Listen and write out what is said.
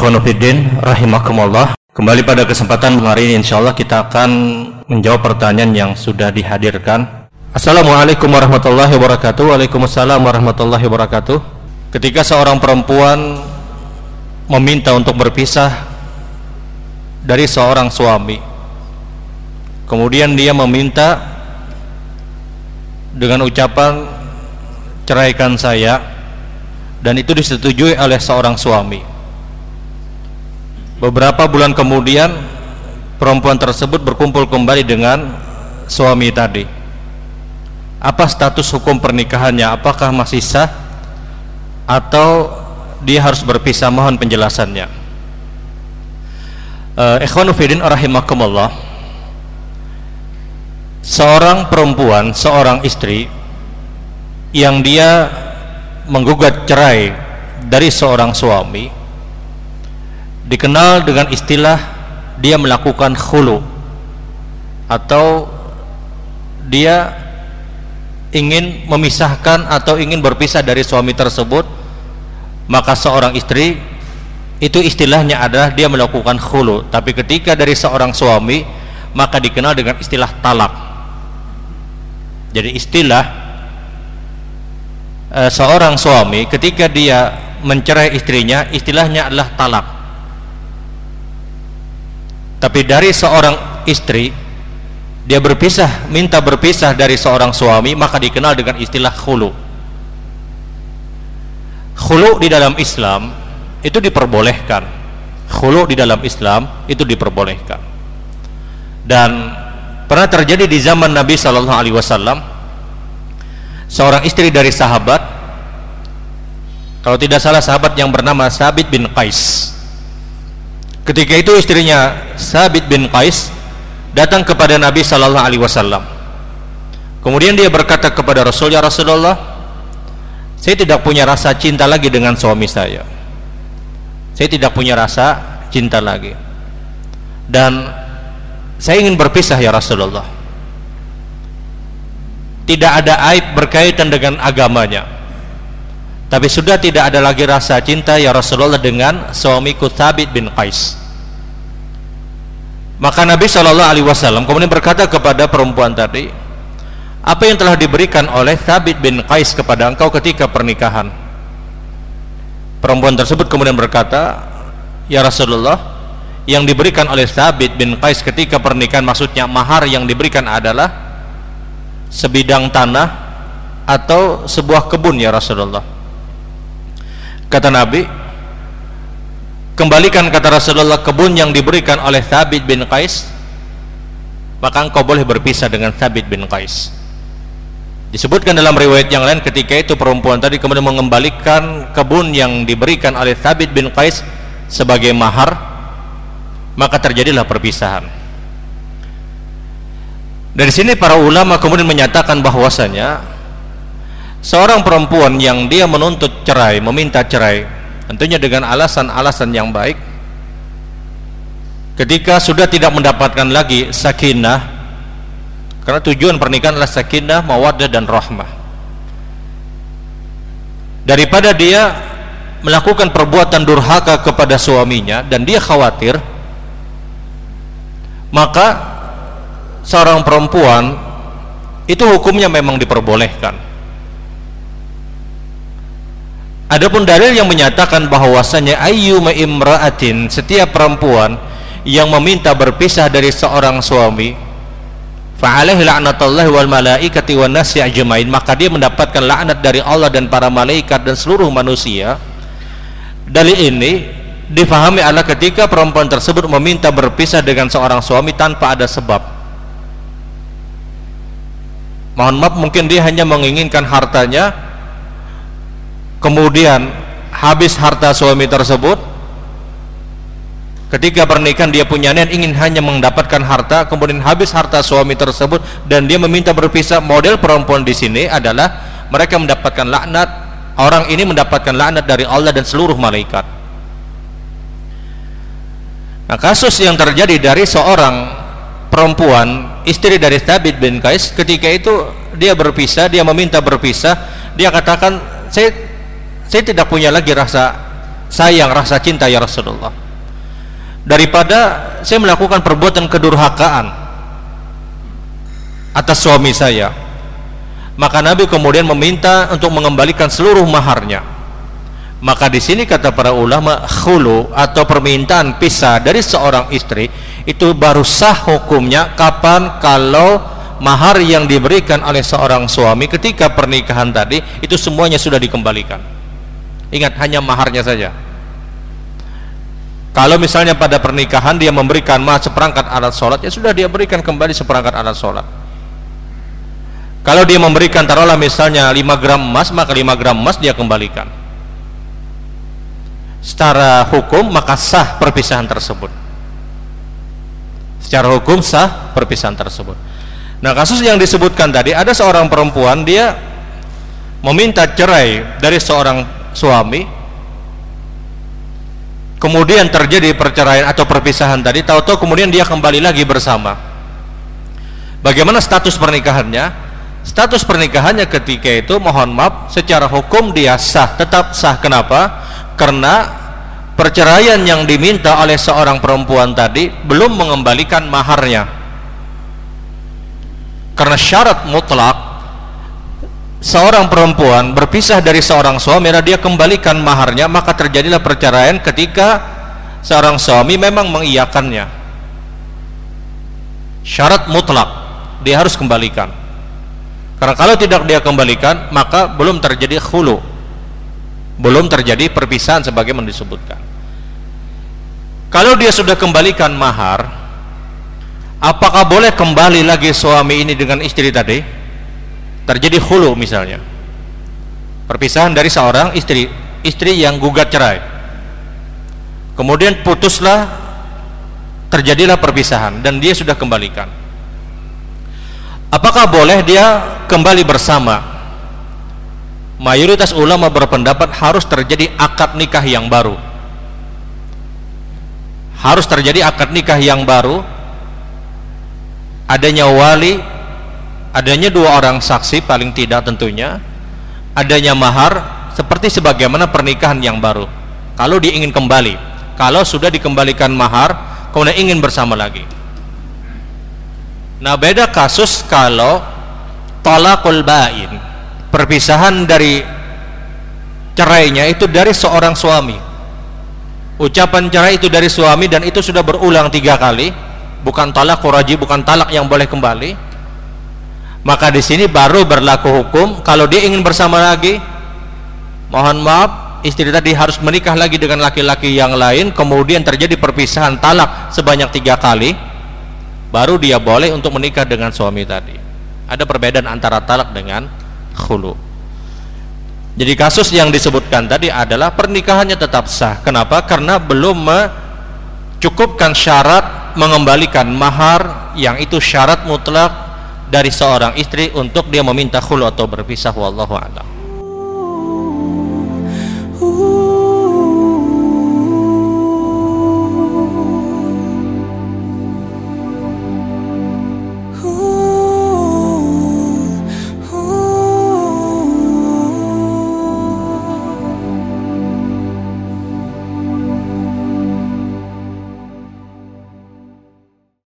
Ikhwanuddin rahimakumullah. Kembali pada kesempatan hari ini insyaallah kita akan menjawab pertanyaan yang sudah dihadirkan. Assalamualaikum warahmatullahi wabarakatuh. Waalaikumsalam warahmatullahi wabarakatuh. Ketika seorang perempuan meminta untuk berpisah dari seorang suami, kemudian dia meminta dengan ucapan ceraikan saya dan itu disetujui oleh seorang suami Beberapa bulan kemudian perempuan tersebut berkumpul kembali dengan suami tadi. Apa status hukum pernikahannya? Apakah masih sah atau dia harus berpisah? Mohon penjelasannya. Uh, Ikhwanu Fidin rahimakumullah. Seorang perempuan, seorang istri yang dia menggugat cerai dari seorang suami dikenal dengan istilah dia melakukan khulu atau dia ingin memisahkan atau ingin berpisah dari suami tersebut maka seorang istri itu istilahnya adalah dia melakukan khulu. Tapi ketika dari seorang suami maka dikenal dengan istilah talak. Jadi istilah e, seorang suami ketika dia mencerai istrinya istilahnya adalah talak tapi dari seorang istri dia berpisah minta berpisah dari seorang suami maka dikenal dengan istilah khulu. Khulu di dalam Islam itu diperbolehkan. Khulu di dalam Islam itu diperbolehkan. Dan pernah terjadi di zaman Nabi Shallallahu Alaihi Wasallam seorang istri dari sahabat kalau tidak salah sahabat yang bernama Sabit bin Qais Ketika itu istrinya Sabit bin Qais datang kepada Nabi sallallahu alaihi wasallam. Kemudian dia berkata kepada Rasul, "Ya Rasulullah, saya tidak punya rasa cinta lagi dengan suami saya. Saya tidak punya rasa cinta lagi. Dan saya ingin berpisah ya Rasulullah. Tidak ada aib berkaitan dengan agamanya." tapi sudah tidak ada lagi rasa cinta ya Rasulullah dengan suamiku Thabit bin Qais maka Nabi Shallallahu Alaihi Wasallam kemudian berkata kepada perempuan tadi apa yang telah diberikan oleh Thabit bin Qais kepada engkau ketika pernikahan? Perempuan tersebut kemudian berkata ya Rasulullah yang diberikan oleh Thabit bin Qais ketika pernikahan maksudnya mahar yang diberikan adalah sebidang tanah atau sebuah kebun ya Rasulullah. Kata Nabi kembalikan kata Rasulullah kebun yang diberikan oleh Thabit bin Qais maka engkau boleh berpisah dengan Thabit bin Qais. Disebutkan dalam riwayat yang lain ketika itu perempuan tadi kemudian mengembalikan kebun yang diberikan oleh Thabit bin Qais sebagai mahar maka terjadilah perpisahan. Dari sini para ulama kemudian menyatakan bahwasanya seorang perempuan yang dia menuntut cerai, meminta cerai, tentunya dengan alasan-alasan yang baik. Ketika sudah tidak mendapatkan lagi sakinah, karena tujuan pernikahan adalah sakinah, mawaddah dan rahmah. Daripada dia melakukan perbuatan durhaka kepada suaminya dan dia khawatir, maka seorang perempuan itu hukumnya memang diperbolehkan Adapun dalil yang menyatakan bahwasanya ayyuma imra'atin setiap perempuan yang meminta berpisah dari seorang suami fa'alaihi la'natullah wal malaikati wan nasi ajmain maka dia mendapatkan laknat dari Allah dan para malaikat dan seluruh manusia. Dalil ini difahami adalah ketika perempuan tersebut meminta berpisah dengan seorang suami tanpa ada sebab. Mohon maaf mungkin dia hanya menginginkan hartanya kemudian habis harta suami tersebut ketika pernikahan dia punya niat ingin hanya mendapatkan harta kemudian habis harta suami tersebut dan dia meminta berpisah model perempuan di sini adalah mereka mendapatkan laknat orang ini mendapatkan laknat dari Allah dan seluruh malaikat. Nah kasus yang terjadi dari seorang perempuan istri dari Thabit bin Qais ketika itu dia berpisah dia meminta berpisah dia katakan saya saya tidak punya lagi rasa sayang rasa cinta ya Rasulullah. Daripada saya melakukan perbuatan kedurhakaan atas suami saya maka Nabi kemudian meminta untuk mengembalikan seluruh maharnya. Maka di sini kata para ulama khulu atau permintaan pisah dari seorang istri itu baru sah hukumnya kapan kalau mahar yang diberikan oleh seorang suami ketika pernikahan tadi itu semuanya sudah dikembalikan ingat hanya maharnya saja. Kalau misalnya pada pernikahan dia memberikan mahar seperangkat alat sholat ya sudah dia berikan kembali seperangkat alat sholat. Kalau dia memberikan taruhlah misalnya 5 gram emas maka 5 gram emas dia kembalikan. Secara hukum maka sah perpisahan tersebut. Secara hukum sah perpisahan tersebut. Nah kasus yang disebutkan tadi ada seorang perempuan dia meminta cerai dari seorang suami kemudian terjadi perceraian atau perpisahan tadi tahu-tahu kemudian dia kembali lagi bersama. Bagaimana status pernikahannya? Status pernikahannya ketika itu mohon maaf secara hukum dia sah tetap sah. Kenapa? Karena perceraian yang diminta oleh seorang perempuan tadi belum mengembalikan maharnya. Karena syarat mutlak seorang perempuan berpisah dari seorang suami dan dia kembalikan maharnya maka terjadilah perceraian ketika seorang suami memang mengiyakannya. Syarat mutlak dia harus kembalikan. Karena kalau tidak dia kembalikan maka belum terjadi khulu. Belum terjadi perpisahan sebagaimana disebutkan. Kalau dia sudah kembalikan mahar apakah boleh kembali lagi suami ini dengan istri tadi terjadi hulu misalnya. Perpisahan dari seorang istri istri yang gugat cerai. Kemudian putuslah terjadilah perpisahan dan dia sudah kembalikan. Apakah boleh dia kembali bersama? Mayoritas ulama berpendapat harus terjadi akad nikah yang baru. Harus terjadi akad nikah yang baru. Adanya wali adanya dua orang saksi paling tidak tentunya. Adanya mahar seperti sebagaimana pernikahan yang baru. Kalau dia ingin kembali kalau sudah dikembalikan mahar kemudian ingin bersama lagi. Nah beda kasus kalau talakul bain perpisahan dari cerainya itu dari seorang suami. Ucapan cerai itu dari suami dan itu sudah berulang tiga kali. Bukan talak kuraji bukan talak yang boleh kembali maka di sini baru berlaku hukum. Kalau dia ingin bersama lagi mohon maaf istri tadi harus menikah lagi dengan laki-laki yang lain. Kemudian terjadi perpisahan talak sebanyak tiga kali baru dia boleh untuk menikah dengan suami tadi. Ada perbedaan antara talak dengan khulu. Jadi kasus yang disebutkan tadi adalah pernikahannya tetap sah. Kenapa? karena belum mencukupkan syarat mengembalikan mahar yang itu syarat mutlak dari seorang istri untuk dia meminta khulu atau berpisah wallahu a'lam